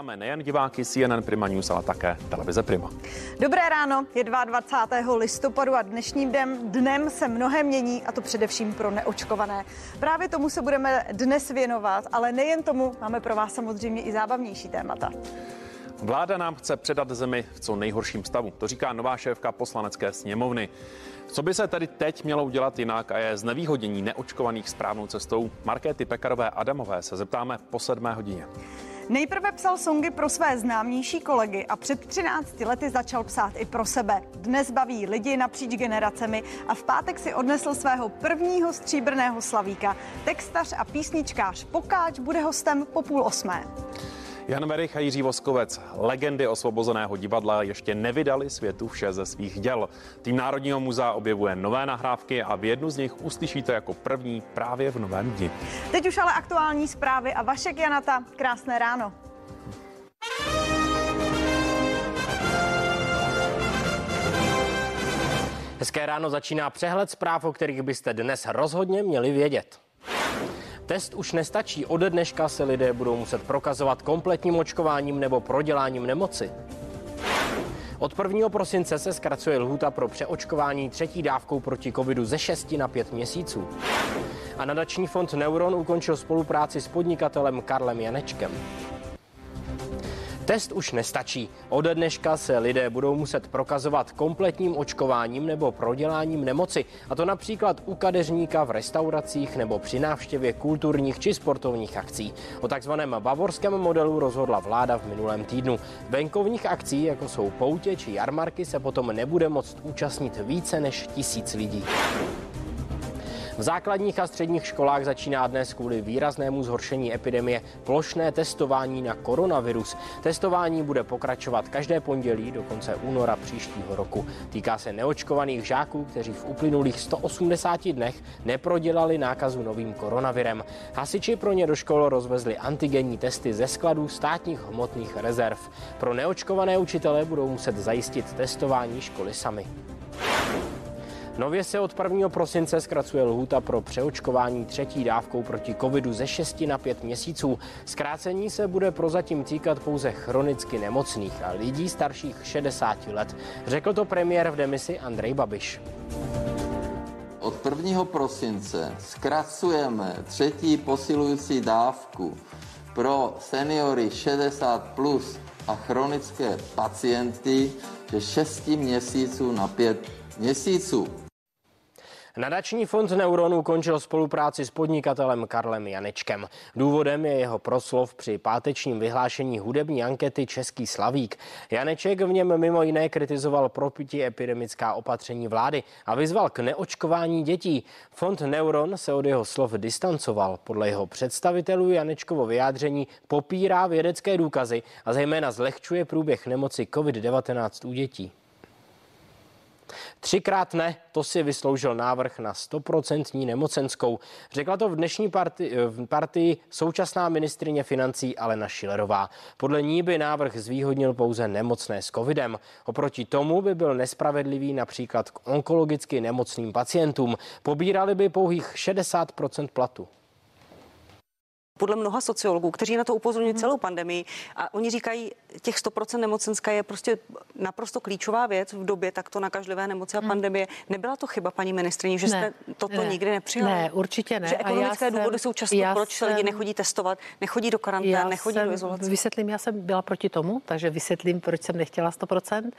Máme nejen diváky CNN Prima News, ale také televize Prima. Dobré ráno, je 22. listopadu a dnešním dnem, dnem se mnohé mění a to především pro neočkované. Právě tomu se budeme dnes věnovat, ale nejen tomu, máme pro vás samozřejmě i zábavnější témata. Vláda nám chce předat zemi v co nejhorším stavu. To říká nová šéfka poslanecké sněmovny. Co by se tedy teď mělo udělat jinak a je znevýhodnění neočkovaných správnou cestou? Markéty Pekarové Adamové se zeptáme po sedmé hodině. Nejprve psal songy pro své známější kolegy a před 13 lety začal psát i pro sebe. Dnes baví lidi napříč generacemi a v pátek si odnesl svého prvního stříbrného slavíka. Textař a písničkář Pokáč bude hostem po půl osmé. Jan Verich a Jiří Voskovec, legendy osvobozeného divadla, ještě nevydali světu vše ze svých děl. Tým Národního muzea objevuje nové nahrávky a v jednu z nich uslyšíte jako první právě v novém dni. Teď už ale aktuální zprávy a Vašek Janata. Krásné ráno. Hezké ráno začíná přehled zpráv, o kterých byste dnes rozhodně měli vědět. Test už nestačí. Ode dneška se lidé budou muset prokazovat kompletním očkováním nebo proděláním nemoci. Od 1. prosince se zkracuje lhuta pro přeočkování třetí dávkou proti covidu ze 6 na 5 měsíců. A nadační fond Neuron ukončil spolupráci s podnikatelem Karlem Janečkem. Test už nestačí. Ode dneška se lidé budou muset prokazovat kompletním očkováním nebo proděláním nemoci. A to například u kadeřníka v restauracích nebo při návštěvě kulturních či sportovních akcí. O takzvaném bavorském modelu rozhodla vláda v minulém týdnu. Venkovních akcí, jako jsou poutě či jarmarky, se potom nebude moct účastnit více než tisíc lidí. V základních a středních školách začíná dnes kvůli výraznému zhoršení epidemie plošné testování na koronavirus. Testování bude pokračovat každé pondělí do konce února příštího roku. Týká se neočkovaných žáků, kteří v uplynulých 180 dnech neprodělali nákazu novým koronavirem. Hasiči pro ně do škol rozvezli antigenní testy ze skladů státních hmotných rezerv. Pro neočkované učitele budou muset zajistit testování školy sami. Nově se od 1. prosince zkracuje lhůta pro přeočkování třetí dávkou proti covidu ze 6 na 5 měsíců. Zkrácení se bude prozatím týkat pouze chronicky nemocných a lidí starších 60 let. Řekl to premiér v demisi Andrej Babiš. Od 1. prosince zkracujeme třetí posilující dávku pro seniory 60 plus a chronické pacienty ze 6 měsíců na 5 měsíců. Nadační fond Neuron ukončil spolupráci s podnikatelem Karlem Janečkem. Důvodem je jeho proslov při pátečním vyhlášení hudební ankety Český slavík. Janeček v něm mimo jiné kritizoval propití epidemická opatření vlády a vyzval k neočkování dětí. Fond Neuron se od jeho slov distancoval. Podle jeho představitelů Janečkovo vyjádření popírá vědecké důkazy a zejména zlehčuje průběh nemoci COVID-19 u dětí. Třikrát ne, to si vysloužil návrh na stoprocentní nemocenskou. Řekla to v dnešní partii, v partii současná ministrině financí Alena Šilerová. Podle ní by návrh zvýhodnil pouze nemocné s covidem. Oproti tomu by byl nespravedlivý například k onkologicky nemocným pacientům. Pobírali by pouhých 60% platu podle mnoha sociologů, kteří na to upozorňují celou pandemii a oni říkají, těch 100% nemocenská je prostě naprosto klíčová věc v době takto nakažlivé nemoci a pandemie. Nebyla to chyba, paní ministrině, že jste ne, toto ne, nikdy nepřijali? Ne, určitě ne. Že ekonomické jsem, důvody jsou často, proč se lidi nechodí testovat, nechodí do karantén, nechodí jsem, do izolace. Vysvětlím, já jsem byla proti tomu, takže vysvětlím, proč jsem nechtěla 100%,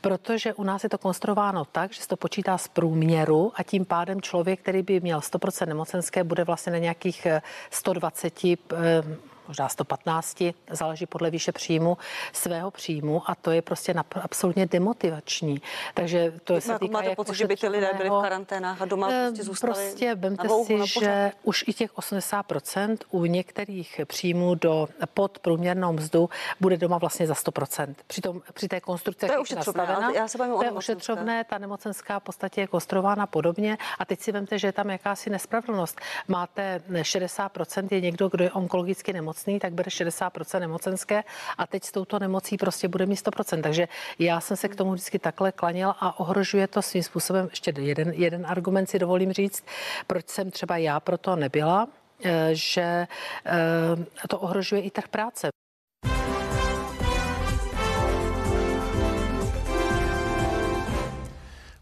protože u nás je to konstruováno tak, že se to počítá z průměru a tím pádem člověk, který by měl 100% nemocenské, bude vlastně na nějakých 120 keep um, možná 115, záleží podle výše příjmu, svého příjmu a to je prostě nap- absolutně demotivační. Takže to je se jako týká máte pocit, že by ty lidé byli v karanténách a doma eh, prostě zůstali Prostě vemte si, že už i těch 80% u některých příjmů do pod průměrnou mzdu bude doma vlastně za 100%. Přitom při té konstrukci, to je ošetřovné, já se to je ošetřovné, ta nemocenská v podstatě je konstruována podobně a teď si vemte, že je tam jakási nespravedlnost. Máte 60% je někdo, kdo je onkologicky nemocný, nemocný, tak bere 60% nemocenské a teď s touto nemocí prostě bude mít 100%. Takže já jsem se k tomu vždycky takhle klaněl a ohrožuje to svým způsobem. Ještě jeden, jeden argument si dovolím říct, proč jsem třeba já proto nebyla, eh, že eh, to ohrožuje i trh práce.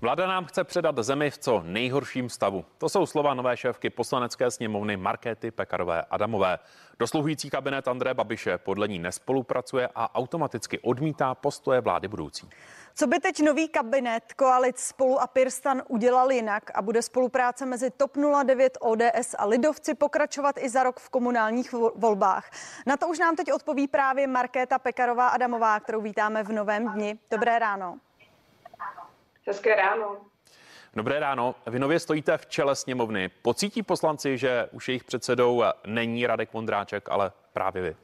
Vláda nám chce předat zemi v co nejhorším stavu. To jsou slova nové šéfky poslanecké sněmovny Markéty Pekarové Adamové. Dosluhující kabinet André Babiše podle ní nespolupracuje a automaticky odmítá postoje vlády budoucí. Co by teď nový kabinet koalic spolu a Pirstan udělal jinak a bude spolupráce mezi TOP 09, ODS a Lidovci pokračovat i za rok v komunálních volbách? Na to už nám teď odpoví právě Markéta Pekarová Adamová, kterou vítáme v novém dni. Dobré ráno. Hezké ráno. Dobré ráno. Vy nově stojíte v čele sněmovny. Pocítí poslanci, že už jejich předsedou není Radek Vondráček, ale právě vy?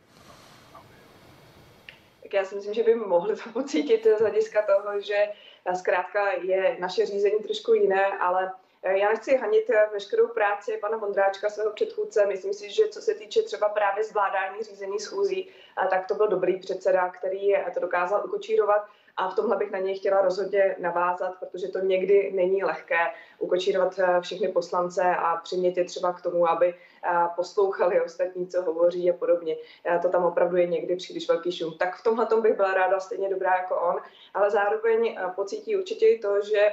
Tak já si myslím, že by mohli to pocítit z hlediska toho, že zkrátka je naše řízení trošku jiné, ale já nechci hanit veškerou práci pana Vondráčka, svého předchůdce. Myslím si, že co se týče třeba právě zvládání řízení schůzí, tak to byl dobrý předseda, který to dokázal ukočírovat a v tomhle bych na něj chtěla rozhodně navázat, protože to někdy není lehké ukočírovat eh, všechny poslance a přimět je třeba k tomu, aby eh, poslouchali ostatní, co hovoří a podobně. Eh, to tam opravdu je někdy příliš velký šum. Tak v tomhle bych byla ráda stejně dobrá jako on, ale zároveň pocítí určitě i to, že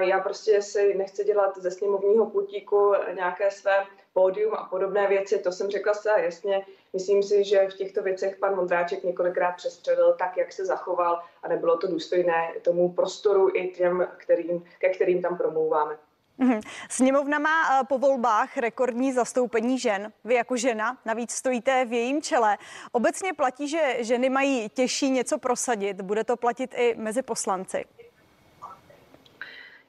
já prostě si nechci dělat ze sněmovního putíku nějaké své pódium a podobné věci, to jsem řekla se jasně. Myslím si, že v těchto věcech pan Mondráček několikrát přestřelil tak, jak se zachoval a nebylo to důstojné tomu prostoru i těm, kterým, ke kterým tam promlouváme. Mhm. Sněmovna má eh, po volbách rekordní zastoupení žen. Vy jako žena navíc stojíte v jejím čele. Obecně platí, že ženy mají těžší něco prosadit. Bude to platit i mezi poslanci.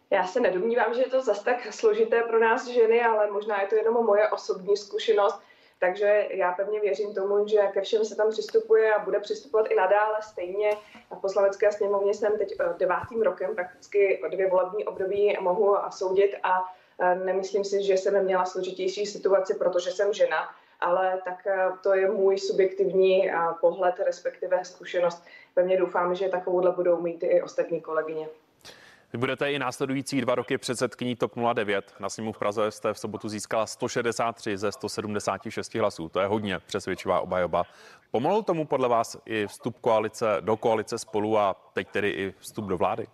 Já se nedomnívám, že je to zas tak složité pro nás ženy, ale možná je to jenom moje osobní zkušenost. Takže já pevně věřím tomu, že ke všem se tam přistupuje a bude přistupovat i nadále stejně. V poslanecké sněmovně jsem teď eh, devátým rokem, prakticky dvě volební období mohu soudit a eh, nemyslím si, že jsem měla složitější situaci, protože jsem žena, ale tak eh, to je můj subjektivní pohled, respektive zkušenost. Pevně doufám, že takovouhle budou mít i ostatní kolegyně. Vy budete i následující dva roky předsedkyní TOP 09. Na sněmu v Praze jste v sobotu získala 163 ze 176 hlasů. To je hodně přesvědčivá obhajoba. Pomohl tomu podle vás i vstup koalice do koalice spolu a teď tedy i vstup do vlády?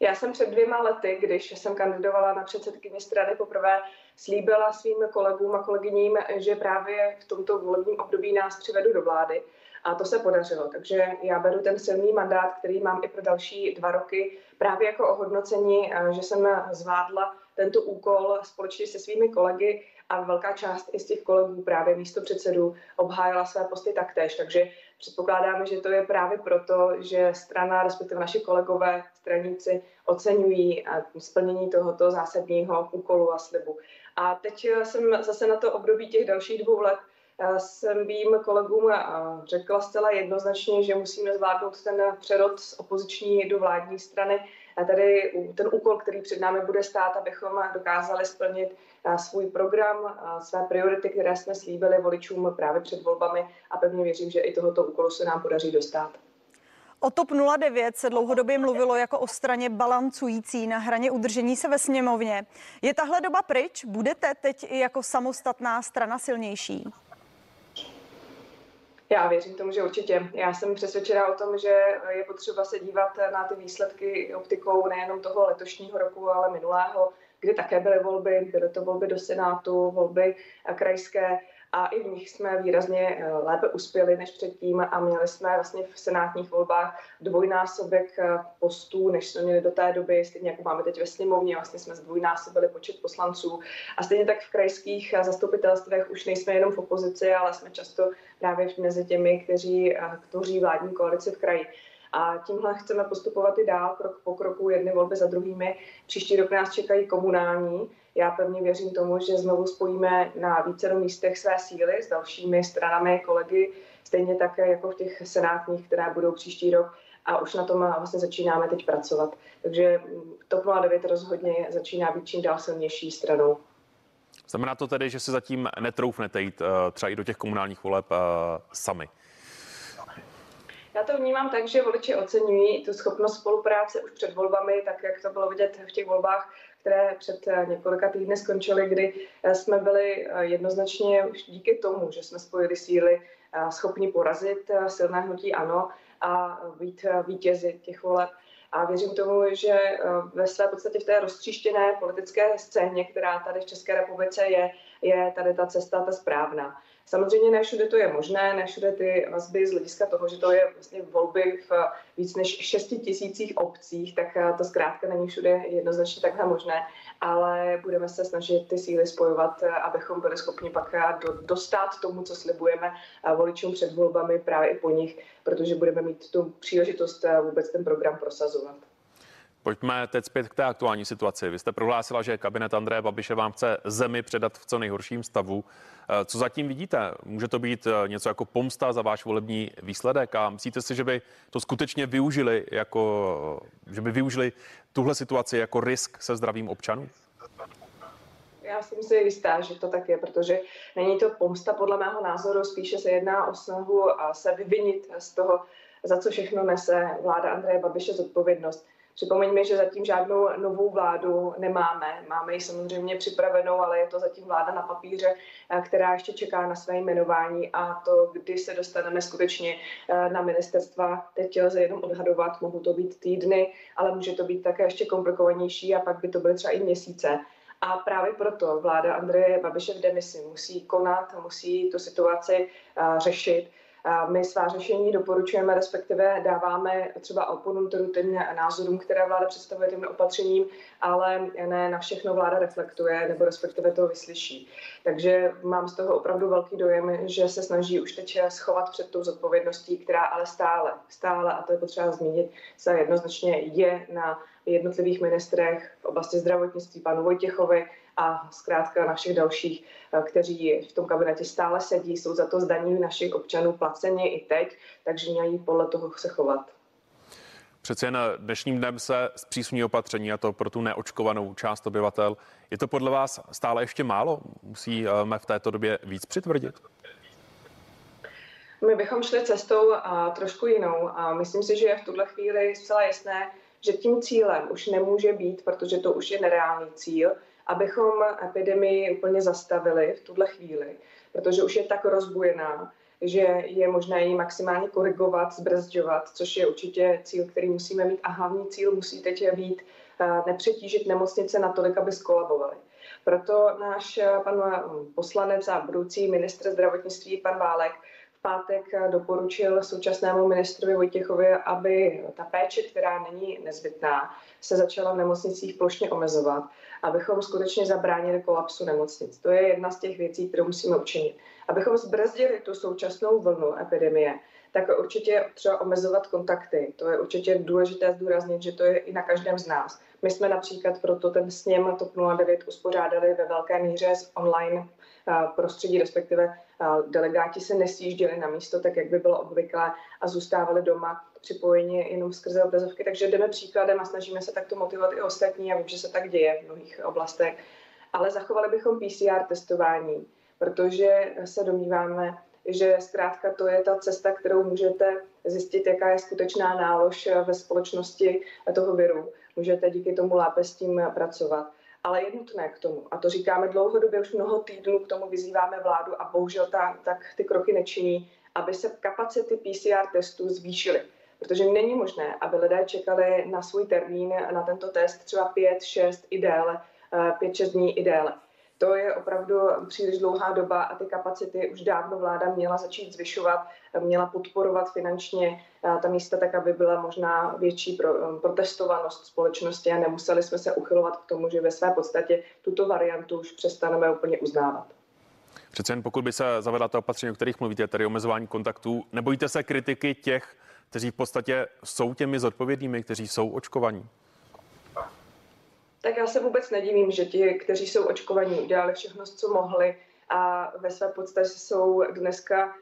Já jsem před dvěma lety, když jsem kandidovala na předsedkyni strany poprvé, slíbila svým kolegům a kolegyním, že právě v tomto volebním období nás přivedu do vlády. A to se podařilo. Takže já beru ten silný mandát, který mám i pro další dva roky, právě jako ohodnocení, eh, že jsem zvládla tento úkol společně se svými kolegy a velká část i z těch kolegů právě místo předsedů obhájila své posty taktéž. Takže předpokládáme, že to je právě proto, že strana, respektive naši kolegové, straníci oceňují eh, splnění tohoto zásadního úkolu a slibu. A teď eh, jsem zase na to období těch dalších dvou let jsem svým kolegům řekla zcela jednoznačně, že musíme zvládnout ten přerod z opoziční do vládní strany. A tady ten úkol, který před námi bude stát, abychom dokázali splnit svůj program, své priority, které jsme slíbili voličům právě před volbami a pevně věřím, že i tohoto úkolu se nám podaří dostat. O TOP 09 se dlouhodobě mluvilo jako o straně balancující na hraně udržení se ve sněmovně. Je tahle doba pryč? Budete teď i jako samostatná strana silnější? Já věřím tomu, že určitě. Já jsem přesvědčená o tom, že je potřeba se dívat na ty výsledky optikou nejenom toho letošního roku, ale minulého, kdy také byly volby, byly to volby do Senátu, volby krajské a i v nich jsme výrazně eh, lépe uspěli než předtím a měli jsme vlastně v senátních volbách dvojnásobek eh, postů, než jsme měli do té doby, stejně jako máme teď ve sněmovně, vlastně jsme zdvojnásobili počet poslanců a stejně tak v krajských eh, zastupitelstvech už nejsme jenom v opozici, ale jsme často právě mezi těmi, kteří tvoří vládní koalici v kraji. A tímhle chceme postupovat i dál, krok po kroku, jedny volby za druhými. Příští rok nás čekají komunální. Já pevně věřím tomu, že znovu spojíme na více místech své síly s dalšími stranami, kolegy, stejně tak jako v těch senátních, které budou příští rok. A už na tom vlastně začínáme teď pracovat. Takže TOP 09 rozhodně začíná být čím dál silnější stranou. Znamená to tedy, že se zatím netroufnete jít eh, třeba i do těch komunálních voleb eh, sami? Já to vnímám tak, že voliči oceňují tu schopnost spolupráce už před volbami, tak jak to bylo vidět v těch volbách, které před eh, několika týdny skončily, kdy eh, jsme byli eh, jednoznačně už díky tomu, že jsme spojili síly, schopni porazit silné hnutí ANO a být vítězi těch voleb. A věřím tomu, že ve své podstatě v té roztříštěné politické scéně, která tady v České republice je, je tady ta cesta ta správná. Samozřejmě ne všude to je možné, ne všude ty vazby z hlediska toho, že to je vlastně volby v víc než 6 tisících obcích, tak eh, to zkrátka není všude jednoznačně takhle možné, ale budeme se snažit ty síly spojovat, eh, abychom byli schopni pak eh, dostat tomu, co slibujeme voličům před volbami právě i po nich, protože budeme mít tu příležitost vůbec ten program prosazovat. Pojďme teď zpět k té aktuální situaci. Vy jste prohlásila, že kabinet Andreje Babiše vám chce zemi předat v co nejhorším stavu. Eh, co zatím vidíte? Může to být eh, něco jako pomsta za váš volební výsledek a myslíte si, že by to skutečně využili jako, že by využili tuhle situaci jako risk se zdravím občanů? Já jsem si jistá, že to tak je, protože není to pomsta podle mého názoru, spíše se jedná o snahu se vyvinit z toho, za co všechno nese vláda Andreje Babiše zodpovědnost. Připomeňme, že zatím žádnou novou vládu nemáme. Máme ji samozřejmě připravenou, ale je to zatím vláda na papíře, eh, která ještě čeká na své jmenování a to, kdy se dostaneme skutečně eh, na ministerstva, teď lze jenom odhadovat, mohou to být týdny, ale může to být také ještě komplikovanější a pak by to byly třeba i měsíce. A právě proto vláda Andreje Babiše v demisi musí konat, musí tu situaci eh, řešit my svá řešení doporučujeme, respektive dáváme třeba oponentům těm názorům, které vláda představuje těm opatřením, ale ne na všechno vláda reflektuje nebo respektive to vyslyší. Takže mám z toho opravdu velký dojem, že se snaží už teď schovat před tou zodpovědností, která ale stále, stále, a to je potřeba zmínit, se jednoznačně je na jednotlivých ministrech v oblasti zdravotnictví, panu Vojtěchovi a zkrátka na všech dalších, eh, kteří v tom kabinetě stále sedí, jsou za to zdaní našich občanů placeni i teď, takže mějí podle toho se chovat. Přece jen dnešním dnem se zpřísňují opatření a to pro tu neočkovanou část obyvatel. Je to podle vás stále ještě málo? Musíme v této době víc přitvrdit? My bychom šli cestou a trošku jinou a myslím si, že je v tuhle chvíli zcela jasné, že tím cílem už nemůže být, protože to už je nereálný cíl, abychom epidemii úplně zastavili v tuhle chvíli, protože už je tak rozbujená, že je možné ji maximálně korigovat, zbrzdovat, což je určitě cíl, který musíme mít. A hlavní cíl musí teď být eh, nepřetížit nemocnice natolik, aby skolabovaly. Proto náš eh, pan eh, poslanec a budoucí ministr zdravotnictví, pan Válek, v pátek doporučil současnému ministrovi Vojtěchovi, aby ta péče, která není nezbytná, se začala v nemocnicích plošně omezovat, abychom skutečně zabránili kolapsu nemocnic. To je jedna z těch věcí, kterou musíme učinit. Abychom zbrzdili tu současnou vlnu epidemie, tak určitě třeba omezovat kontakty. To je určitě důležité zdůraznit, že to je i na každém z nás. My jsme například proto ten sněm TOP 09 uspořádali ve velké míře z online prostředí, respektive delegáti se nesjížděli na místo, tak jak by bylo obvyklé a zůstávali doma připojeni jenom skrze obrazovky. Takže jdeme příkladem a snažíme se takto motivovat i ostatní. a vím, že se tak děje v mnohých oblastech. Ale zachovali bychom PCR testování, protože se domníváme, že zkrátka to je ta cesta, kterou můžete zjistit, jaká je skutečná nálož ve společnosti toho viru. Můžete díky tomu lépe s tím pracovat ale je nutné k tomu. A to říkáme dlouhodobě, už mnoho týdnů k tomu vyzýváme vládu a bohužel ta, tak ty kroky nečiní, aby se kapacity PCR testů zvýšily. Protože není možné, aby lidé čekali na svůj termín, na tento test třeba 5, 6 i déle, 5, 6 dní i déle. To je opravdu příliš dlouhá doba a ty kapacity už dávno vláda měla začít zvyšovat, měla podporovat finančně ta místa tak, aby byla možná větší pro, protestovanost společnosti a nemuseli jsme se uchylovat k tomu, že ve své podstatě tuto variantu už přestaneme úplně uznávat. Přece jen pokud by se zavedla ta opatření, o kterých mluvíte, tedy omezování kontaktů, nebojíte se kritiky těch, kteří v podstatě jsou těmi zodpovědnými, kteří jsou očkovaní? tak já se vůbec nedivím, že ti, kteří jsou očkovaní, udělali všechno, co mohli a ve své podstatě jsou dneska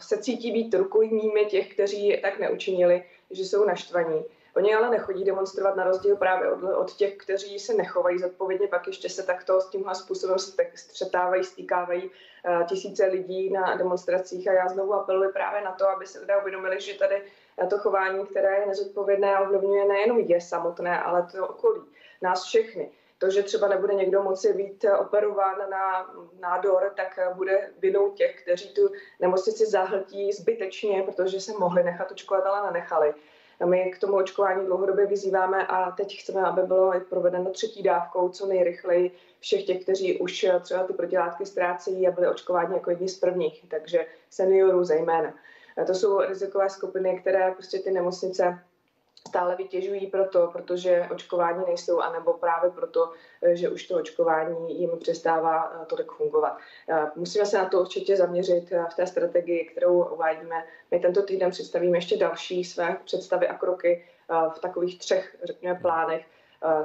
se cítí být rukojmími těch, kteří tak neučinili, že jsou naštvaní. Oni ale nechodí demonstrovat na rozdíl právě od, od těch, kteří se nechovají zodpovědně, pak ještě se takto s tímhle způsobem střetávají, stýkávají uh, tisíce lidí na demonstracích a já znovu apeluji právě na to, aby se lidé uvědomili, že tady to chování, které je nezodpovědné a ovlivňuje nejenom je samotné, ale to okolí nás všechny. To, že třeba nebude někdo moci být operován na nádor, tak bude vinou těch, kteří tu nemocnici zahltí zbytečně, protože se mohli nechat očkovat, ale nenechali. My k tomu očkování dlouhodobě vyzýváme a teď chceme, aby bylo provedeno třetí dávkou co nejrychleji všech těch, kteří už třeba ty protilátky ztrácejí a byli očkováni jako jedni z prvních, takže seniorů zejména. To jsou rizikové skupiny, které prostě ty nemocnice stále vytěžují proto, protože očkování nejsou, anebo právě proto, že už to očkování jim přestává eh, tolik fungovat. Eh, musíme se na to určitě zaměřit eh, v té strategii, kterou uvádíme. My tento týden představíme ještě další své představy a kroky v takových třech, řekněme, plánech,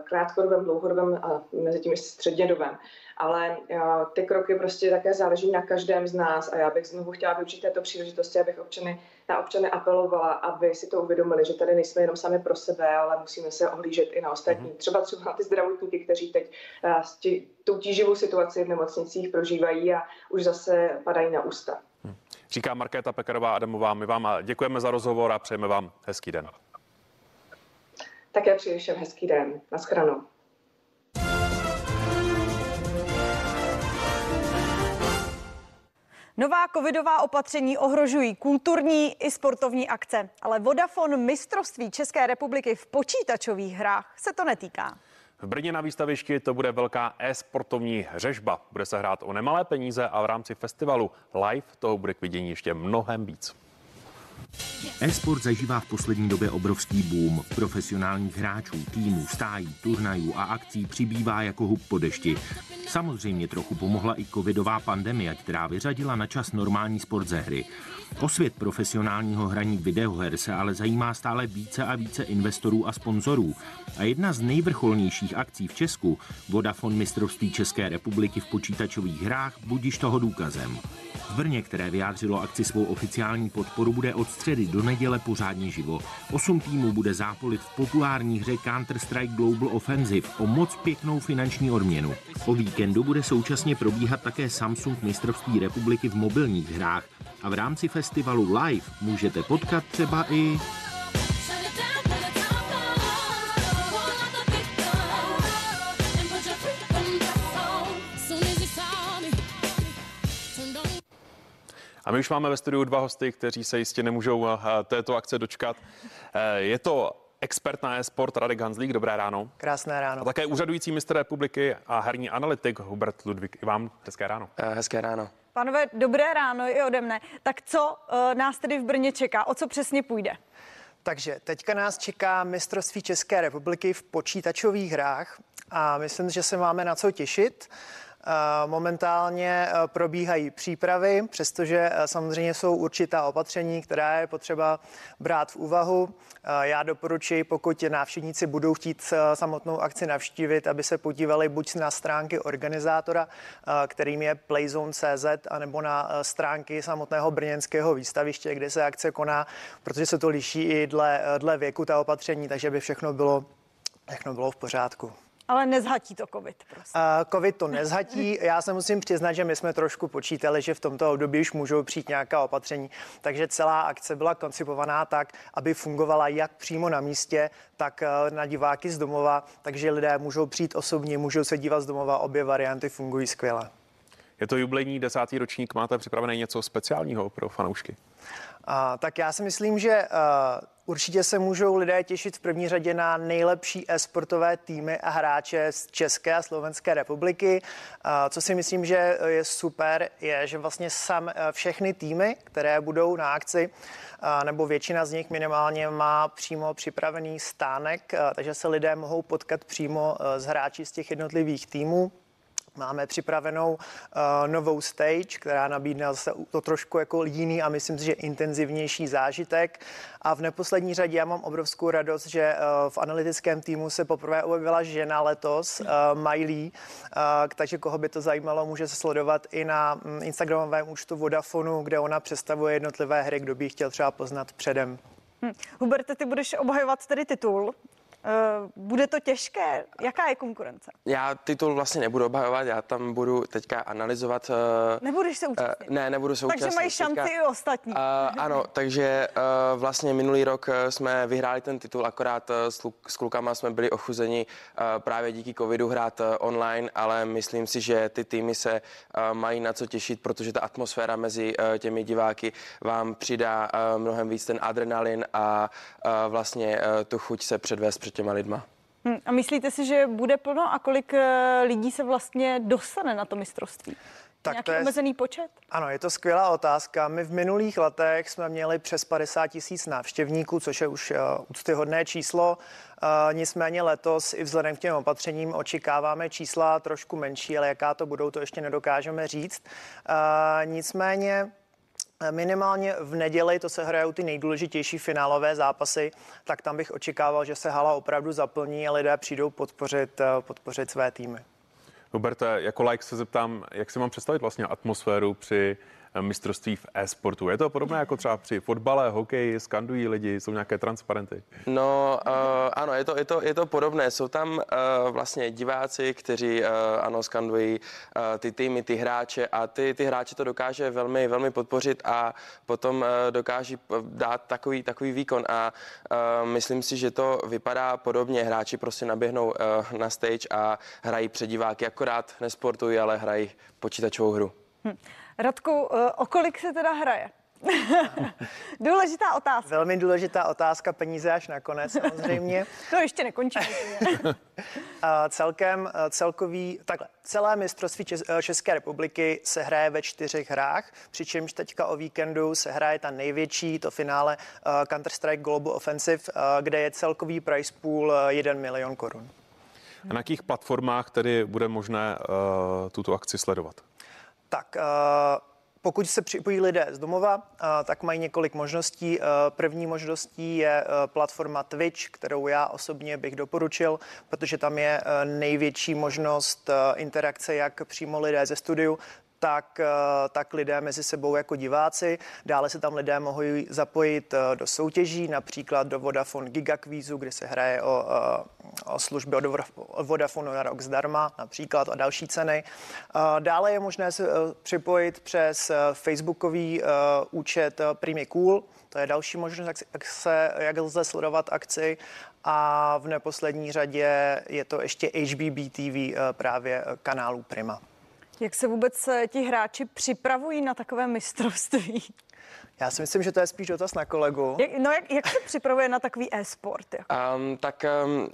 krátkodobém, dlouhodobém a mezi tím i střednědobém ale eh, ty kroky prostě také záleží na každém z nás a já bych znovu chtěla využít této příležitosti, abych občany, na občany apelovala, aby si to uvědomili, že tady nejsme jenom sami pro sebe, ale musíme se ohlížet i na ostatní. Mm-hmm. Třeba třeba na ty zdravotníky, kteří teď tí, tu tíživou situaci v nemocnicích prožívají a už zase padají na ústa. Hmm. Říká Markéta Pekarová Adamová. My vám děkujeme za rozhovor a přejeme vám hezký den. Také přeji všem hezký den. Naschranou. Nová covidová opatření ohrožují kulturní i sportovní akce, ale Vodafone mistrovství České republiky v počítačových hrách se to netýká. V Brně na výstavišti to bude velká e-sportovní řežba. Bude se hrát o nemalé peníze a v rámci festivalu live toho bude k vidění ještě mnohem víc. E-sport zažívá v poslední době obrovský boom. Profesionálních hráčů, týmů, stájí, turnajů a akcí přibývá jako hub po dešti. Samozřejmě trochu pomohla i covidová pandemie, která vyřadila na čas normální sport ze hry. O svět profesionálního hraní videoher se ale zajímá stále více a více investorů a sponzorů. A jedna z nejvrcholnějších akcí v Česku, Vodafone mistrovství České republiky v počítačových hrách, budíš toho důkazem. V Brně, které vyjádřilo akci svou oficiální podporu, bude od středy do neděle pořádně živo. Osm týmů bude zápolit v populární hře Counter-Strike Global Offensive o moc pěknou finanční odměnu. O víkendu bude současně probíhat také Samsung mistrovství republiky v mobilních hrách a v rámci festivalu Live můžete potkat třeba i A my už máme ve studiu dva hosty, kteří se jistě nemůžou eh, této akce dočkat. Eh, je to expert na e-sport Radek Hanzlík, dobré ráno. Krásné ráno. A také úřadující mistr republiky a herní analytik Hubert Ludvík. I vám hezké ráno. Eh, hezké ráno. Panové, dobré ráno i ode mne. Tak co nás tedy v Brně čeká? O co přesně půjde? Takže teďka nás čeká mistrovství České republiky v počítačových hrách a myslím, že se máme na co těšit. Momentálně e, probíhají přípravy, přestože e, samozřejmě jsou určitá opatření, která je potřeba brát v úvahu. Já doporučuji, pokud návštěvníci budou chtít samotnou akci navštívit, aby se podívali buď na stránky organizátora, kterým je playzone.cz, anebo na stránky samotného brněnského výstaviště, kde se akce koná, protože se to liší i dle, dle věku ta opatření, takže by všechno bylo, všechno bylo v pořádku. Ale nezhatí to COVID, prosím. Uh, COVID to nezhatí. Já se musím přiznat, že my jsme trošku počítali, že v tomto období už můžou přijít nějaká opatření. Takže celá akce byla koncipovaná tak, aby fungovala jak přímo na místě, tak uh, na diváky z domova. Takže lidé můžou přijít osobně, můžou se dívat z domova. Obě varianty fungují skvěle. Je to jubilejní desátý ročník. Máte připravené něco speciálního pro fanoušky? A, tak já si myslím, že uh, určitě se můžou lidé těšit v první řadě na nejlepší e-sportové týmy a hráče z České a Slovenské republiky. Co si myslím, že je super, je, že vlastně sam uh, všechny týmy, které budou na akci, nebo většina z nich minimálně má přímo připravený stánek, takže se lidé mohou potkat přímo uh, s hráči z těch jednotlivých týmů. Máme připravenou uh, novou stage, která nabídne zase to trošku jako jiný a myslím si, že intenzivnější zážitek. A v neposlední řadě já mám obrovskou radost, že uh, v analytickém týmu se poprvé objevila žena letos, uh, Miley, uh, takže koho by to zajímalo, může se sledovat i na um, Instagramovém účtu Vodafonu, kde ona představuje jednotlivé hry, kdo by chtěl třeba poznat předem. Hm. Huberte, ty budeš obhajovat tedy titul bude to těžké? Jaká je konkurence? Já titul vlastně nebudu obhajovat, já tam budu teďka analyzovat. Uh, Nebudeš se účastnit? Uh, ne, nebudu se účastnit. Takže mají šanci teďka, i ostatní. Uh, ano, takže uh, vlastně minulý rok jsme vyhráli ten titul, akorát s, s klukama jsme byli ochuzeni uh, právě díky covidu hrát online, ale myslím si, že ty týmy se mají na co těšit, protože ta atmosféra mezi těmi diváky vám přidá mnohem víc ten adrenalin a vlastně tu chuť se předvést před těma lidma. Hmm, a myslíte si, že bude plno a kolik eh, lidí se vlastně dostane na to mistrovství? Tak Nějaký to je, omezený počet? Ano, je to skvělá otázka. My v minulých letech jsme měli přes 50 tisíc návštěvníků, což je už uh, úctyhodné číslo. Uh, nicméně letos i vzhledem k těm opatřením očekáváme čísla trošku menší, ale jaká to budou, to ještě nedokážeme říct. Uh, nicméně Minimálně v neděli, to se hrajou ty nejdůležitější finálové zápasy, tak tam bych očekával, že se hala opravdu zaplní a lidé přijdou podpořit, eh, podpořit své týmy. Huberte, jako like se zeptám, jak si mám představit vlastně atmosféru při mistrovství v e-sportu. Je to podobné jako třeba při fotbale, hokeji, skandují lidi, jsou nějaké transparenty? No uh, ano, je to, je, to, je to podobné. Jsou tam uh, vlastně diváci, kteří uh, ano, skandují uh, ty týmy, ty hráče a ty, ty hráče to dokáže velmi, velmi podpořit a potom uh, dokáží dát takový, takový výkon a uh, myslím si, že to vypadá podobně. Hráči prostě naběhnou uh, na stage a hrají před diváky, akorát nesportují, ale hrají počítačovou hru. Hm. Radku, eh, o kolik se teda hraje? důležitá otázka. Velmi důležitá otázka, peníze až nakonec samozřejmě. to ještě nekončí. Celkem eh, celkový, takhle, celé mistrovství eh, České republiky se hraje ve čtyřech hrách, přičemž teďka o víkendu se hraje ta největší, to finále Counter-Strike Global Offensive, kde je celkový price pool 1 milion korun. A na jakých platformách tedy bude možné uh, tuto akci sledovat? Tak eh, pokud se připojí lidé z domova, eh, tak mají několik možností. Eh, první možností je platforma Twitch, kterou já osobně bych doporučil, protože tam je největší možnost interakce jak přímo lidé ze studiu, tak, eh, tak lidé mezi sebou jako diváci. Dále se tam lidé mohou zapojit eh, do soutěží, například do Vodafone Gigakvízu, kde se hraje o, eh, o služby od Vodafone na rok zdarma, například a další ceny. Dále je možné se připojit přes facebookový účet Primy Cool, to je další možnost, jak, se, jak lze sledovat akci. A v neposlední řadě je to ještě HBB TV právě kanálu Prima. Jak se vůbec eh, ti hráči připravují na takové mistrovství? Já si myslím, že to je spíš dotaz na kolegu. Jak, no jak, jak se připravuje na takový e-sport? Jako? Um, tak um,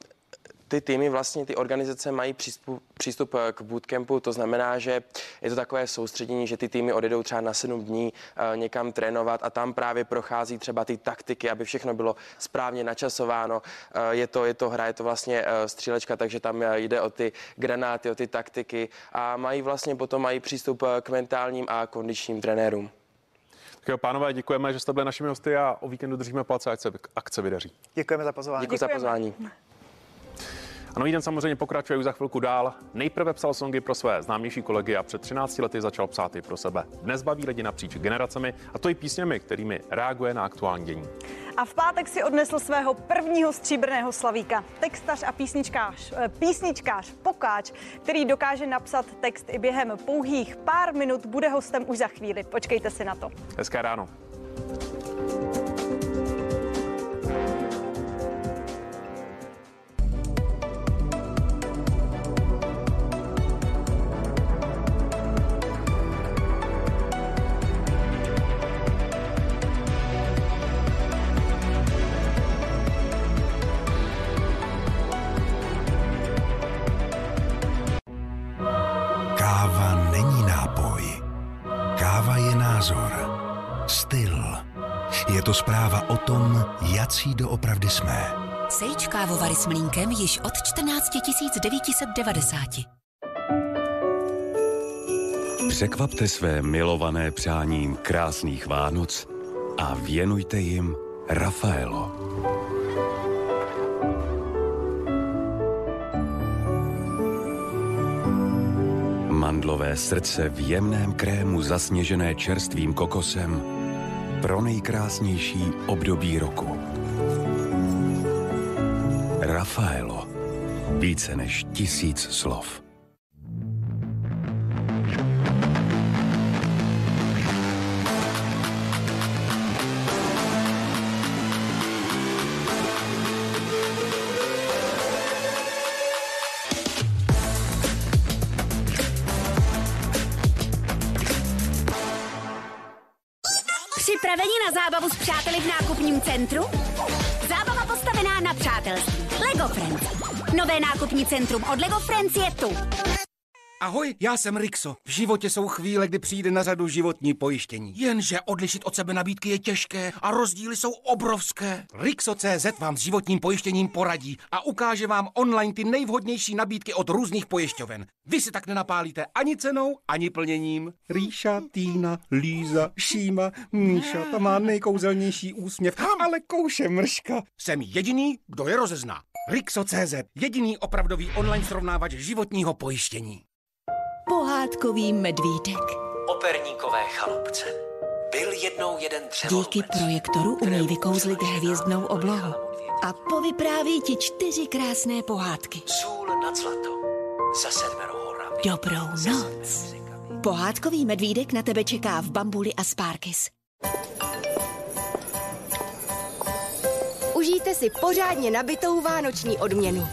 ty týmy, vlastně ty organizace mají přístup, přístup eh, k bootcampu, to znamená, že je to takové soustředění, že ty týmy odjedou třeba na sedm dní uh, někam trénovat a tam právě prochází třeba ty taktiky, aby všechno bylo správně načasováno. Uh, je, to, je to hra, je to vlastně střílečka, takže tam jde o ty granáty, o ty taktiky a mají vlastně potom mají přístup k mentálním a kondičním trenérům. Tak jo, pánové, děkujeme, že jste byli našimi hosty a o víkendu držíme palce, ať se akce vydaří. Děkujeme za pozvání. Děkuji za pozvání. A nový den samozřejmě pokračuje už za chvilku dál. Nejprve psal songy pro své známější kolegy a před 13 lety začal psát i pro sebe. Dnes baví lidi napříč generacemi a to i písněmi, kterými reaguje na aktuální dění. A v pátek si odnesl svého prvního stříbrného slavíka. Textař a písničkář, eh, písničkář Pokáč, který dokáže napsat text i během pouhých pár minut, bude hostem už za chvíli. Počkejte si na to. Hezké ráno. S mlínkem již od 14 990. Překvapte své milované přáním krásných Vánoc a věnujte jim Rafaelo. Mandlové srdce v jemném krému zasněžené čerstvým kokosem pro nejkrásnější období roku. Rafaelo. Více než tisíc slov. Připraveni na zábavu s přáteli v nákupním centru? Zábava postavená na přátelství. Friends. Nové nákupní centrum od Lego Friends je tu. Ahoj, já jsem Rixo. V životě jsou chvíle, kdy přijde na řadu životní pojištění. Jenže odlišit od sebe nabídky je těžké a rozdíly jsou obrovské. Rixo.cz vám s životním pojištěním poradí a ukáže vám online ty nejvhodnější nabídky od různých pojišťoven. Vy si tak nenapálíte ani cenou, ani plněním. Ríša, Týna, Líza, Šíma, Míša, ta má nejkouzelnější úsměv, ale kouše mrška. Jsem jediný, kdo je rozezná. Rixo.cz, jediný opravdový online srovnávač životního pojištění. Pohádkový medvídek. Operníkové chalupce. Byl jednou jeden dřevo. Díky projektoru umí vykouzlit hvězdnou oblohu. A povypráví ti čtyři krásné pohádky. Sůl nad zlato. Za sedmero horami. Dobrou noc. Pohádkový medvídek na tebe čeká v Bambuli a Sparkis. Užijte si pořádně nabitou vánoční odměnu.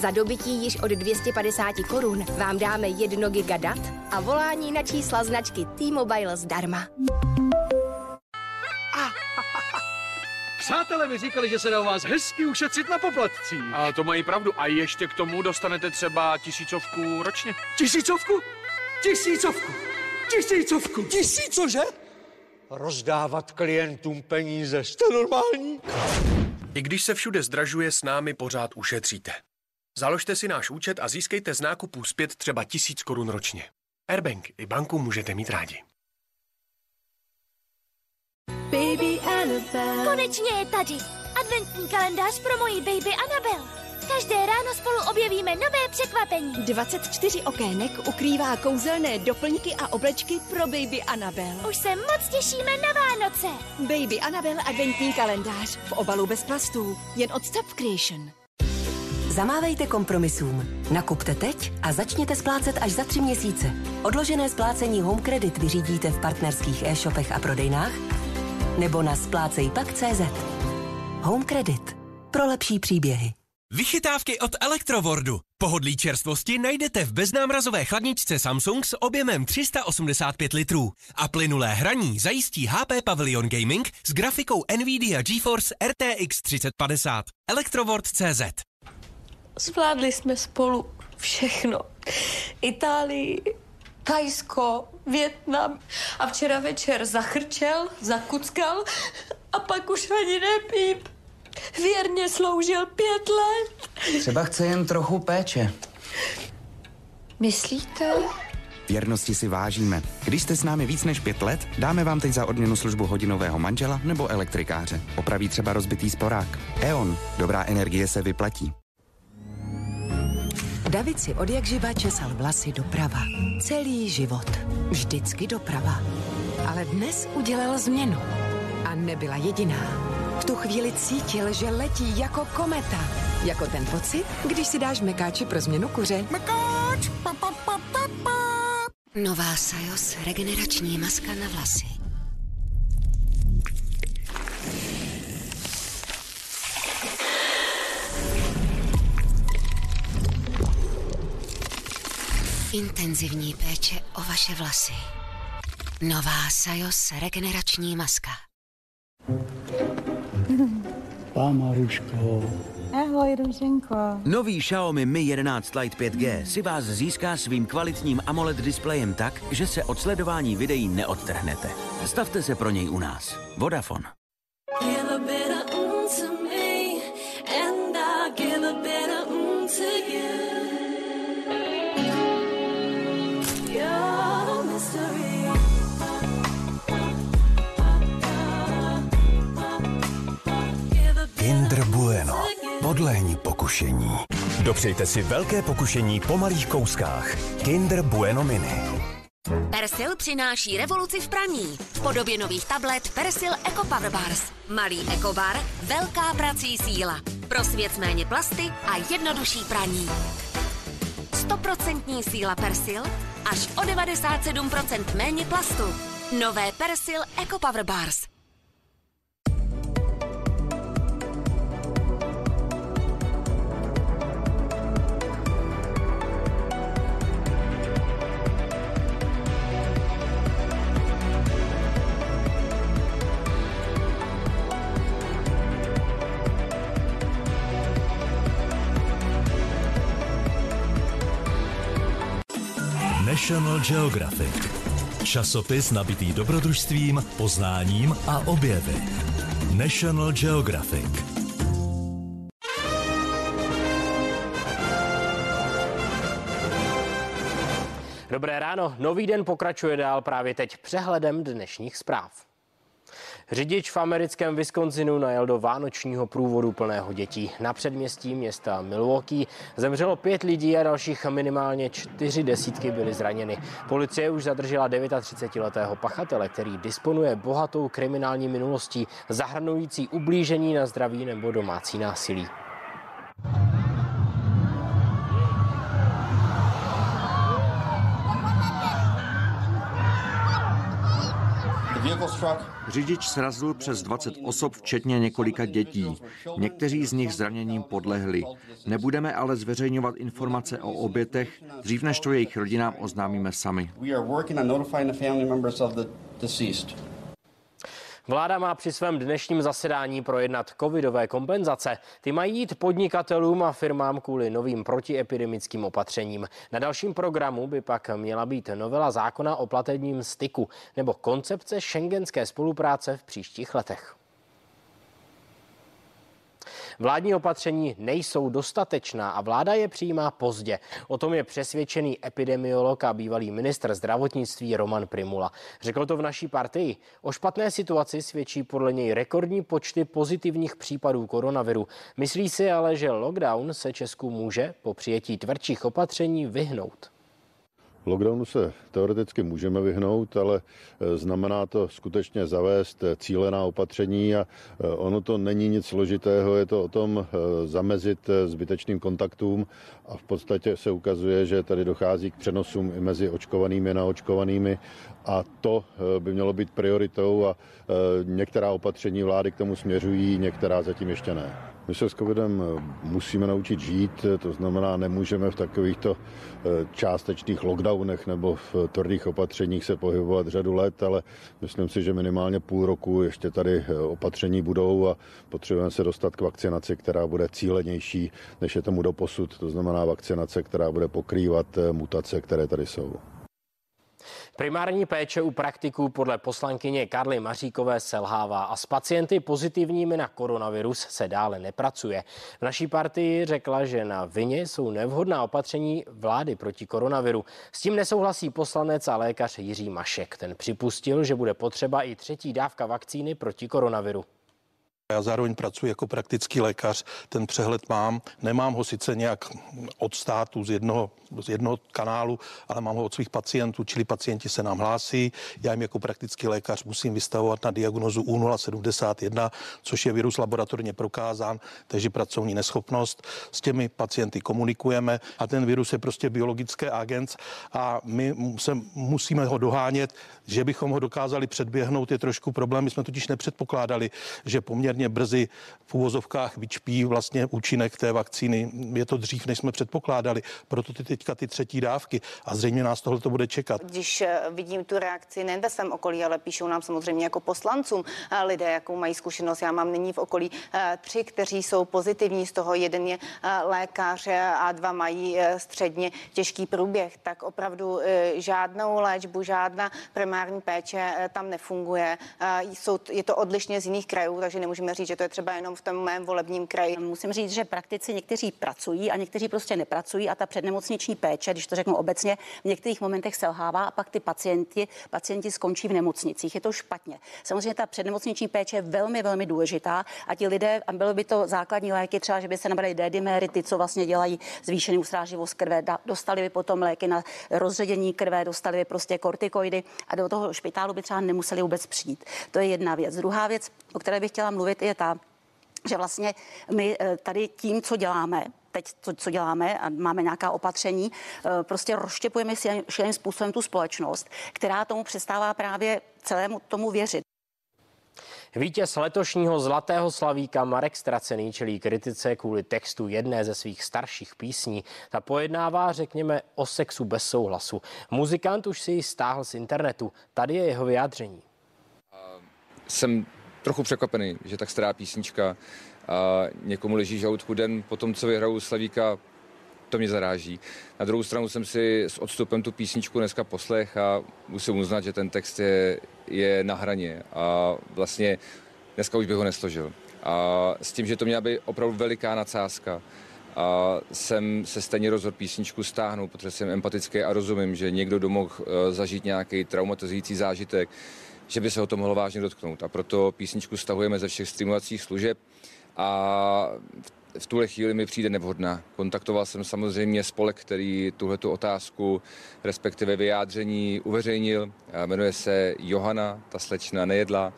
Za dobytí již od 250 korun vám dáme 1 giga dat a volání na čísla značky T-Mobile zdarma. Přátelé mi říkali, že se dá u vás hezky ušetřit na poplatcích. A to mají pravdu. A ještě k tomu dostanete třeba tisícovku ročně. Tisícovku? Tisícovku? Tisícovku? Tisícože? Rozdávat klientům peníze, jste normální? I když se všude zdražuje, s námi pořád ušetříte. Založte si náš účet a získejte z nákupů zpět třeba tisíc korun ročně. Airbank i banku můžete mít rádi. Baby Annabelle. Konečně je tady. Adventní kalendář pro moji baby Annabelle. Každé ráno spolu objevíme nové překvapení. 24 okének ukrývá kouzelné doplňky a oblečky pro baby Annabelle. Už se moc těšíme na Vánoce. Baby Annabelle adventní kalendář v obalu bez plastů. Jen od Stop Creation. Zamávejte kompromisům. Nakupte teď a začněte splácet až za tři měsíce. Odložené splácení Home Credit vyřídíte v partnerských e-shopech a prodejnách nebo na splácejpak.cz. Home Credit. Pro lepší příběhy. Vychytávky od Elektrowordu. Pohodlí čerstvosti najdete v beznámrazové chladničce Samsung s objemem 385 litrů. A plynulé hraní zajistí HP Pavilion Gaming s grafikou NVIDIA GeForce RTX 3050. Electroword.cz Zvládli jsme spolu všechno. Itálii, Tajsko, Větnam a včera večer zachrčel, zakuckal a pak už ani nepíp. Věrně sloužil pět let. Třeba chce jen trochu péče. Myslíte? Věrnosti si vážíme. Když jste s námi víc než pět let, dáme vám teď za odměnu službu hodinového manžela nebo elektrikáře. Opraví třeba rozbitý sporák. E.ON. Dobrá energie se vyplatí. David si od jak živa česal vlasy doprava. Celý život. Vždycky doprava. Ale dnes udělal změnu. A nebyla jediná. V tu chvíli cítil, že letí jako kometa. Jako ten pocit, když si dáš mekáči pro změnu kuře. Mekáč! Pa, pa, pa, pa, pa. Nová Sajos regenerační maska na vlasy. Intenzivní péče o vaše vlasy. Nová Sajos regenerační maska. Pa, Maruško. Ahoj, Růženko. Nový Xiaomi Mi 11 Lite 5G si vás získá svým kvalitním AMOLED displejem tak, že se od sledování videí neodtrhnete. Stavte se pro něj u nás. Vodafone. Pokušení. Dopřejte si velké pokušení po malých kouskách. Kinder Bueno Mini. Persil přináší revoluci v praní. V podobě nových tablet Persil Eco Power Bars. Malý ekobar, velká prací síla. Pro svět méně plasty a jednodušší praní. 100% síla Persil až o 97% méně plastu. Nové Persil Eco Power Bars. National Geographic. Časopis nabitý dobrodružstvím, poznáním a objevy. National Geographic. Dobré ráno, nový den pokračuje dál právě teď přehledem dnešních zpráv. Řidič v americkém Wisconsinu najel do vánočního průvodu plného dětí. Na předměstí města Milwaukee zemřelo pět lidí a dalších minimálně čtyři desítky byly zraněny. Policie už zadržela 39-letého pachatele, který disponuje bohatou kriminální minulostí, zahrnující ublížení na zdraví nebo domácí násilí. Řidič srazil přes 20 osob, včetně několika dětí. Někteří z nich zraněním podlehli. Nebudeme ale zveřejňovat informace o obětech, dřív než to jejich rodinám oznámíme sami. Vláda má při svém dnešním zasedání projednat covidové kompenzace. Ty mají jít podnikatelům a firmám kvůli novým protiepidemickým opatřením. Na dalším programu by pak měla být novela zákona o platebním styku nebo koncepce šengenské spolupráce v příštích letech. Vládní opatření nejsou dostatečná a vláda je přijímá pozdě. O tom je přesvědčený epidemiolog a bývalý ministr zdravotnictví Roman Primula. Řekl to v naší partii. O špatné situaci svědčí podle něj rekordní počty pozitivních případů koronaviru. Myslí si ale, že lockdown se Česku může po přijetí tvrdších opatření vyhnout. Lockdownu se teoreticky můžeme vyhnout, ale e, znamená to skutečně zavést e, cílená opatření a e, ono to není nic složitého, je to o tom zamezit zbytečným kontaktům a v podstatě se ukazuje, že tady dochází k přenosům i mezi očkovanými a naočkovanými a to by mělo být prioritou a některá opatření vlády k tomu směřují, některá zatím ještě ne. My se s covidem musíme naučit žít, to znamená, nemůžeme v takovýchto částečných lockdownech nebo v tvrdých opatřeních se pohybovat řadu let, ale myslím si, že minimálně půl roku ještě tady opatření budou a potřebujeme se dostat k vakcinaci, která bude cílenější, než je tomu doposud. To znamená vakcinace, která bude pokrývat mutace, které tady jsou. Primární péče u praktiků podle poslankyně Karly Maříkové selhává a s pacienty pozitivními na koronavirus se dále nepracuje. V naší partii řekla, že na vině jsou nevhodná opatření vlády proti koronaviru. S tím nesouhlasí poslanec a lékař Jiří Mašek. Ten připustil, že bude potřeba i třetí dávka vakcíny proti koronaviru. Já zároveň pracuji jako praktický lékař, ten přehled mám. Nemám ho sice nějak od státu z jednoho, z jednoho kanálu, ale mám ho od svých pacientů, čili pacienti se nám hlásí. Já jim jako praktický lékař musím vystavovat na diagnozu U071, což je virus laboratorně prokázán, takže pracovní neschopnost. S těmi pacienty komunikujeme a ten virus je prostě biologické agent a my se musíme ho dohánět, že bychom ho dokázali předběhnout, je trošku problém. My jsme totiž nepředpokládali, že poměrně poměrně brzy v úvozovkách vyčpí vlastně účinek té vakcíny. Je to dřív, než jsme předpokládali, proto ty teďka ty třetí dávky a zřejmě nás tohle to bude čekat. Když eh, vidím tu reakci nejen ve svém okolí, ale píšou nám samozřejmě jako poslancům eh, lidé, jakou mají zkušenost. Já mám nyní v okolí eh, tři, kteří jsou pozitivní, z toho jeden je lékař a dva mají středně těžký průběh, tak opravdu žádnou léčbu, žádná primární péče tam nefunguje. Jsou, je to odlišně z jiných krajů, takže nemůžeme nemůžeme říct, že to je třeba jenom v tom mém volebním kraji. Musím říct, že praktici někteří pracují a někteří prostě nepracují a ta přednemocniční péče, když to řeknu obecně, v některých momentech selhává a pak ty pacienti, pacienti skončí v nemocnicích. Je to špatně. Samozřejmě ta přednemocniční péče je velmi, velmi důležitá a ti lidé, a bylo by to základní léky, třeba, že by se nabrali dedimery, ty, co vlastně dělají zvýšený ustráživost krve, dostali by potom léky na rozředění krve, dostali by prostě kortikoidy a do toho špitálu by třeba nemuseli vůbec přijít. To je jedna věc. Druhá věc, o které bych chtěla mluvit, je ta, že vlastně my eh, tady tím, co děláme, teď, co, co děláme a máme nějaká opatření, eh, prostě rozštěpujeme šíleným způsobem tu společnost, která tomu přestává právě celému tomu věřit. Vítěz letošního Zlatého slavíka Marek Stracený čelí kritice kvůli textu jedné ze svých starších písní. Ta pojednává, řekněme, o sexu bez souhlasu. Muzikant už si ji stáhl z internetu. Tady je jeho vyjádření. Jsem trochu překvapený, že tak stará písnička a někomu leží žaludku den po tom, co vyhraju Slavíka, to mě zaráží. Na druhou stranu jsem si s odstupem tu písničku dneska poslech a musím uznat, že ten text je, je na hraně a vlastně dneska už bych ho nesložil. A s tím, že to měla být opravdu veliká nadsázka, a jsem se stejně rozhodl písničku stáhnout, protože jsem empatický a rozumím, že někdo domohl eh, zažít nějaký traumatizující zážitek, že by se ho to mohlo vážně dotknout. A proto písničku stahujeme ze všech streamovacích služeb a v tuhle chvíli mi přijde nevhodná. Kontaktoval jsem samozřejmě spolek, který tuhletu otázku, respektive vyjádření uveřejnil. Jmenuje se Johana, ta slečna nejedla.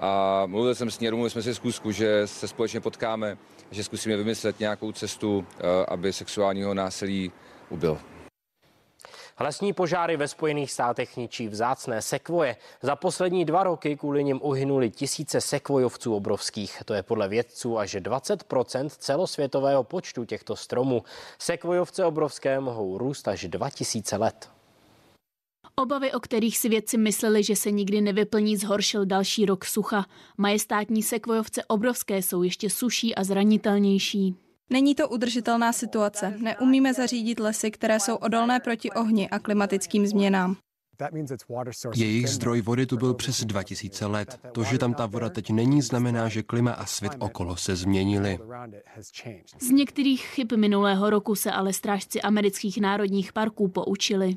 A mluvil jsem s ní, domluvili jsme si zkusku, že se společně potkáme, že zkusíme vymyslet nějakou cestu, eh, aby sexuálního násilí ubyl. Lesní požáry ve Spojených státech ničí vzácné sekvoje. Za poslední dva roky kvůli nim uhynuli tisíce sekvojovců obrovských. To je podle vědců až 20% celosvětového počtu těchto stromů. Sekvojovce obrovské mohou růst až 2000 let. Obavy, o kterých si vědci mysleli, že se nikdy nevyplní, zhoršil další rok sucha. Majestátní sekvojovce obrovské jsou ještě suší a zranitelnější. Není to udržitelná situace. Neumíme zařídit lesy, které jsou odolné proti ohni a klimatickým změnám. Jejich zdroj vody tu byl přes 2000 let. To, že tam ta voda teď není, znamená, že klima a svět okolo se změnili. Z některých chyb minulého roku se ale strážci amerických národních parků poučili.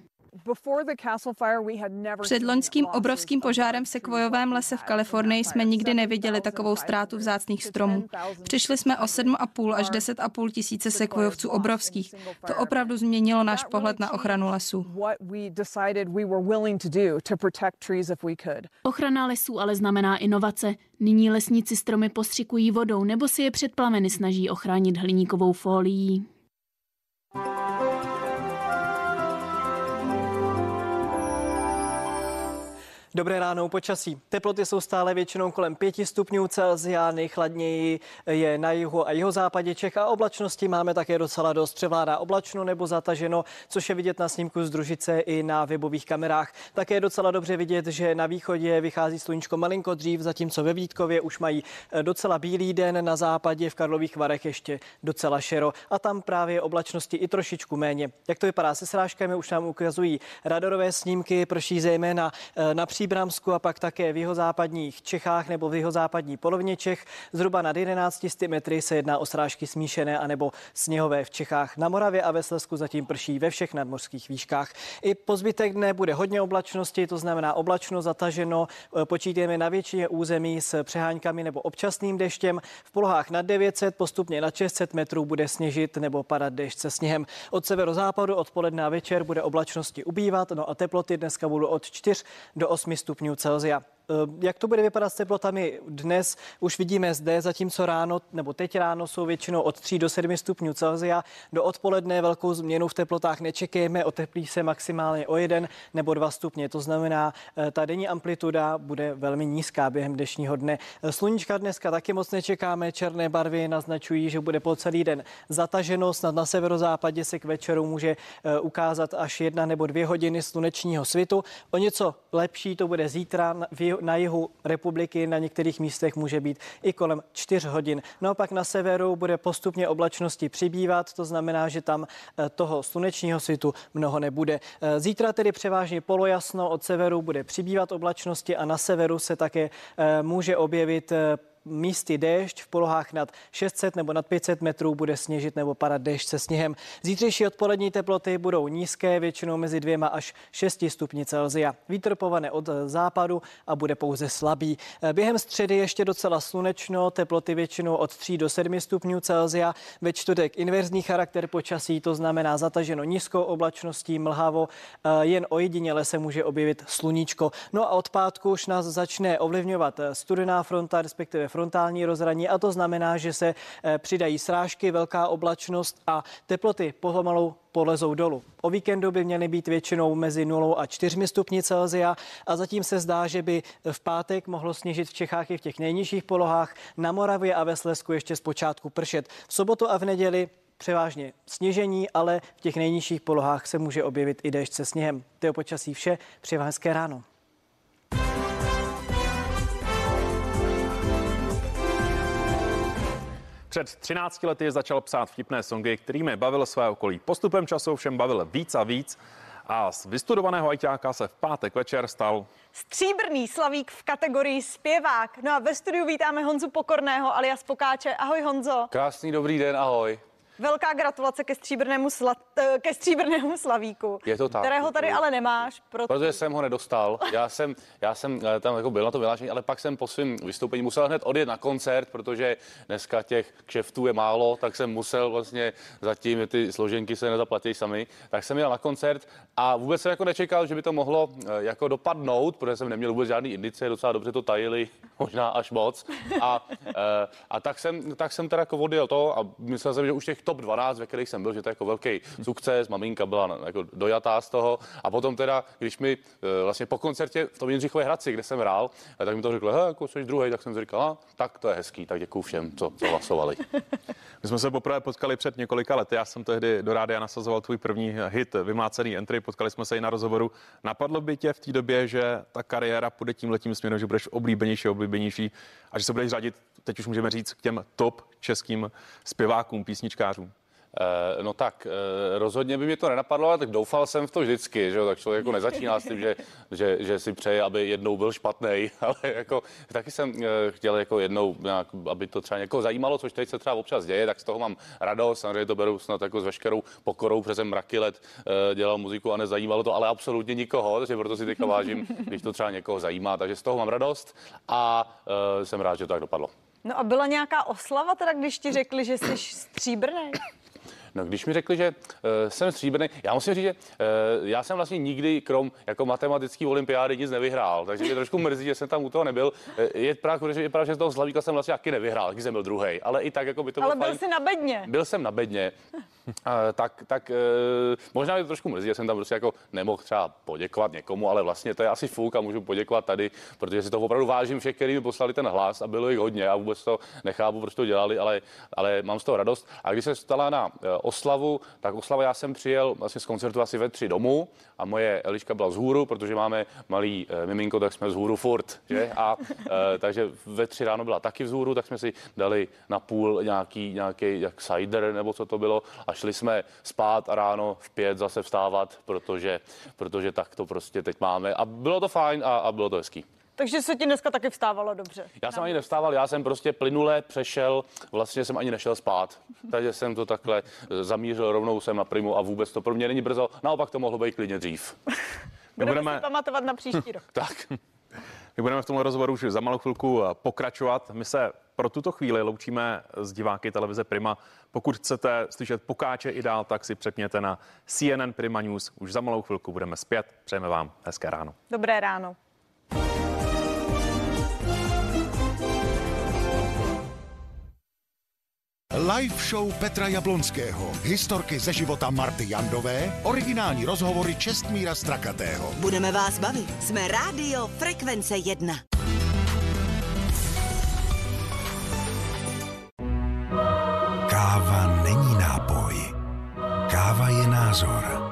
Před loňským obrovským požárem v sekvojovém lese v Kalifornii jsme nikdy neviděli takovou ztrátu vzácných stromů. Přišli jsme o 7,5 až 10,5 tisíce sekvojovců obrovských. To opravdu změnilo náš pohled na ochranu lesů. Ochrana lesů ale znamená inovace. Nyní lesníci stromy postřikují vodou nebo si je před plameny snaží ochránit hliníkovou fólií. Dobré ráno počasí. Teploty jsou stále většinou kolem 5 stupňů Celsia, nejchladněji je na jihu a jihozápadě Čech a oblačnosti máme také docela dost. Převládá oblačno nebo zataženo, což je vidět na snímku z družice i na webových kamerách. Také je docela dobře vidět, že na východě vychází sluníčko malinko dřív, zatímco ve Vítkově už mají eh, docela bílý den, na západě v Karlových Varech ještě docela šero a tam právě oblačnosti i trošičku méně. Jak to vypadá se srážkami, už nám ukazují radarové snímky, prší zejména eh, například Příbramsku a pak také v jeho západních Čechách nebo v jeho západní polovině Čech. Zhruba nad 11 metry se jedná o srážky smíšené anebo sněhové v Čechách. Na Moravě a ve Slesku zatím prší ve všech nadmořských výškách. I po zbytek dne bude hodně oblačnosti, to znamená oblačno, zataženo. Počítáme na většině území s přeháňkami nebo občasným deštěm. V polohách nad 900, postupně nad 600 metrů bude sněžit nebo padat dešť se sněhem. Od severozápadu odpoledne a večer bude oblačnosti ubývat, no a teploty dneska budou od 4 do 8 8 stupňů Celsia. Eh, jak to bude vypadat s teplotami dnes? Už vidíme zde, zatímco ráno nebo teď ráno jsou většinou od 3 do 7 stupňů Celsia. Do odpoledne velkou změnu v teplotách nečekejme, oteplí se maximálně o 1 nebo 2 stupně. To znamená, eh, ta denní amplituda bude velmi nízká během dnešního dne. Eh, sluníčka dneska taky moc nečekáme, černé barvy naznačují, že bude po celý den zataženo. Snad na severozápadě se k večeru může ukázat až jedna nebo dvě hodiny slunečního svitu. O něco lepší to bude zítra na jihu republiky na některých místech může být i kolem 4 hodin. Naopak na severu bude postupně oblačnosti přibývat, to znamená, že tam eh, toho slunečního svitu mnoho nebude. Eh, zítra tedy převážně polojasno, od severu bude přibývat oblačnosti a na severu se také eh, může objevit místy déšť, v polohách nad 600 nebo nad 500 metrů bude sněžit nebo padat déšť se sněhem. Zítřejší odpolední teploty budou nízké, většinou mezi dvěma až 6 stupni Celzia. Vítr povane od západu a bude pouze slabý. Během středy ještě docela slunečno, teploty většinou od 3 do 7 stupňů Celzia. Ve čtvrtek inverzní charakter počasí, to znamená zataženo nízkou oblačností, mlhavo, jen ojediněle se může objevit sluníčko. No a od pátku už nás začne ovlivňovat studená fronta, respektive frontální rozhraní a to znamená, že se eh, přidají srážky, velká oblačnost a teploty pomalu polezou dolů. O víkendu by měly být většinou mezi 0 a 4 stupni Celsia a zatím se zdá, že by v pátek mohlo sněžit v Čechách i v těch nejnižších polohách, na Moravě a ve Slesku ještě zpočátku pršet. V sobotu a v neděli převážně sněžení, ale v těch nejnižších polohách se může objevit i déšť se sněhem. To je počasí vše, přeji hezké ráno. Před 13 lety začal psát vtipné songy, kterými bavil své okolí. Postupem času všem bavil víc a víc a z vystudovaného ajťáka se v pátek večer stal Stříbrný slavík v kategorii zpěvák. No a ve studiu vítáme Honzu Pokorného alias Pokáče. Ahoj Honzo. Krásný dobrý den, ahoj. Velká gratulace ke stříbrnému, sla, eh, ke stříbrnému slavíku. Je to tak. Kterého tady ale nemáš. Proto... Protože jsem ho nedostal. Já jsem, já jsem eh, tam jako byl na to vyhlášení, ale pak jsem po svém vystoupení musel hned odjet na koncert, protože dneska těch kšeftů je málo, tak jsem musel vlastně zatím ty složenky se nezaplatí sami. Tak jsem jel na koncert a vůbec jsem jako nečekal, že by to mohlo eh, jako dopadnout, protože jsem neměl vůbec žádný indice, docela dobře to tajili, možná až moc. A, a tak, jsem, tak jsem teda jako odjel to a myslel jsem, že už těch top 12, ve kterých jsem byl, že to je jako velký sukces, maminka byla jako dojatá z toho a potom teda, když mi e, vlastně po koncertě v tom Jindřichově Hradci, kde jsem hrál, tak mi to řekl, he, jako jsi druhý, tak jsem říkal, tak to je hezký, tak děkuju všem, co, co hlasovali. My jsme se poprvé potkali před několika lety. Já jsem tehdy do rádia nasazoval tvůj první hit, vymlácený entry. Potkali jsme se i na rozhovoru. Napadlo by tě v té době, že ta kariéra půjde tím letím směrem, že budeš oblíbenější, oblíbenější a že se budeš řadit, teď už můžeme říct, k těm top českým zpěvákům, písničkářům? Eh, no tak eh, rozhodně by mě to nenapadlo, ale tak doufal jsem v to vždycky, že jo? tak člověk jako nezačíná s tím, že, že, že si přeje, aby jednou byl špatný, ale jako taky jsem eh, chtěl jako jednou, nějak, aby to třeba někoho zajímalo, což teď se třeba občas děje, tak z toho mám radost, samozřejmě to beru snad jako s veškerou pokorou, přes mraky let dělal muziku a nezajímalo to ale absolutně nikoho, takže proto si teďka vážím, když to třeba někoho zajímá, takže z toho mám radost a jsem rád, že to tak dopadlo. No a byla nějaká oslava teda, když ti řekli, že jsi stříbrný? No, když mi řekli, že uh, jsem stříbrný, já musím říct, že uh, já jsem vlastně nikdy, krom jako matematický olympiády, nic nevyhrál, takže mě trošku mrzí, že jsem tam u toho nebyl. Uh, je právě, že, je právě, že z toho Slavíka jsem vlastně taky nevyhrál, když jsem byl druhý, ale i tak jako by to Ale byl byl jsi na bedně. Byl jsem na bedně, uh, tak, tak uh, možná mě to trošku mrzí, že jsem tam prostě jako nemohl třeba poděkovat někomu, ale vlastně to je asi fuk a můžu poděkovat tady, protože si to opravdu vážím všech, kteří mi poslali ten hlas a bylo jich hodně a vůbec to nechápu, proč to dělali, ale, ale mám z toho radost. A když se stala na oslavu, tak oslava já jsem přijel vlastně z koncertu asi ve tři domů a moje Eliška byla z hůru, protože máme malý e, miminko, tak jsme z hůru furt, že? A e, takže ve tři ráno byla taky vzhůru, tak jsme si dali na půl nějaký, nějaký jak cider nebo co to bylo a šli jsme spát a ráno v pět zase vstávat, protože, protože tak to prostě teď máme. A bylo to fajn a, a bylo to hezký. Takže se ti dneska taky vstávalo dobře. Já jsem ani nevstával, já jsem prostě plynule přešel, vlastně jsem ani nešel spát. Takže jsem to takhle eh, zamířil rovnou sem na primu a vůbec to pro mě není brzo. Naopak to mohlo být klidně dřív. Budeme, budeme si pamatovat na příští rok. tak. My budeme v tomhle rozhovoru už za malou chvilku eh, pokračovat. My se pro tuto chvíli loučíme s diváky televize Prima. Pokud chcete slyšet pokáče i dál, tak si přepněte na CNN Prima News. Už za malou chvilku budeme zpět. Přejeme vám hezké ráno. Dobré ráno. Live show Petra Jablonského, historky ze života Marty Jandové, originální rozhovory Čestmíra Strakatého. Budeme vás bavit. Jsme Rádio Frekvence 1. Káva není nápoj. Káva je názor.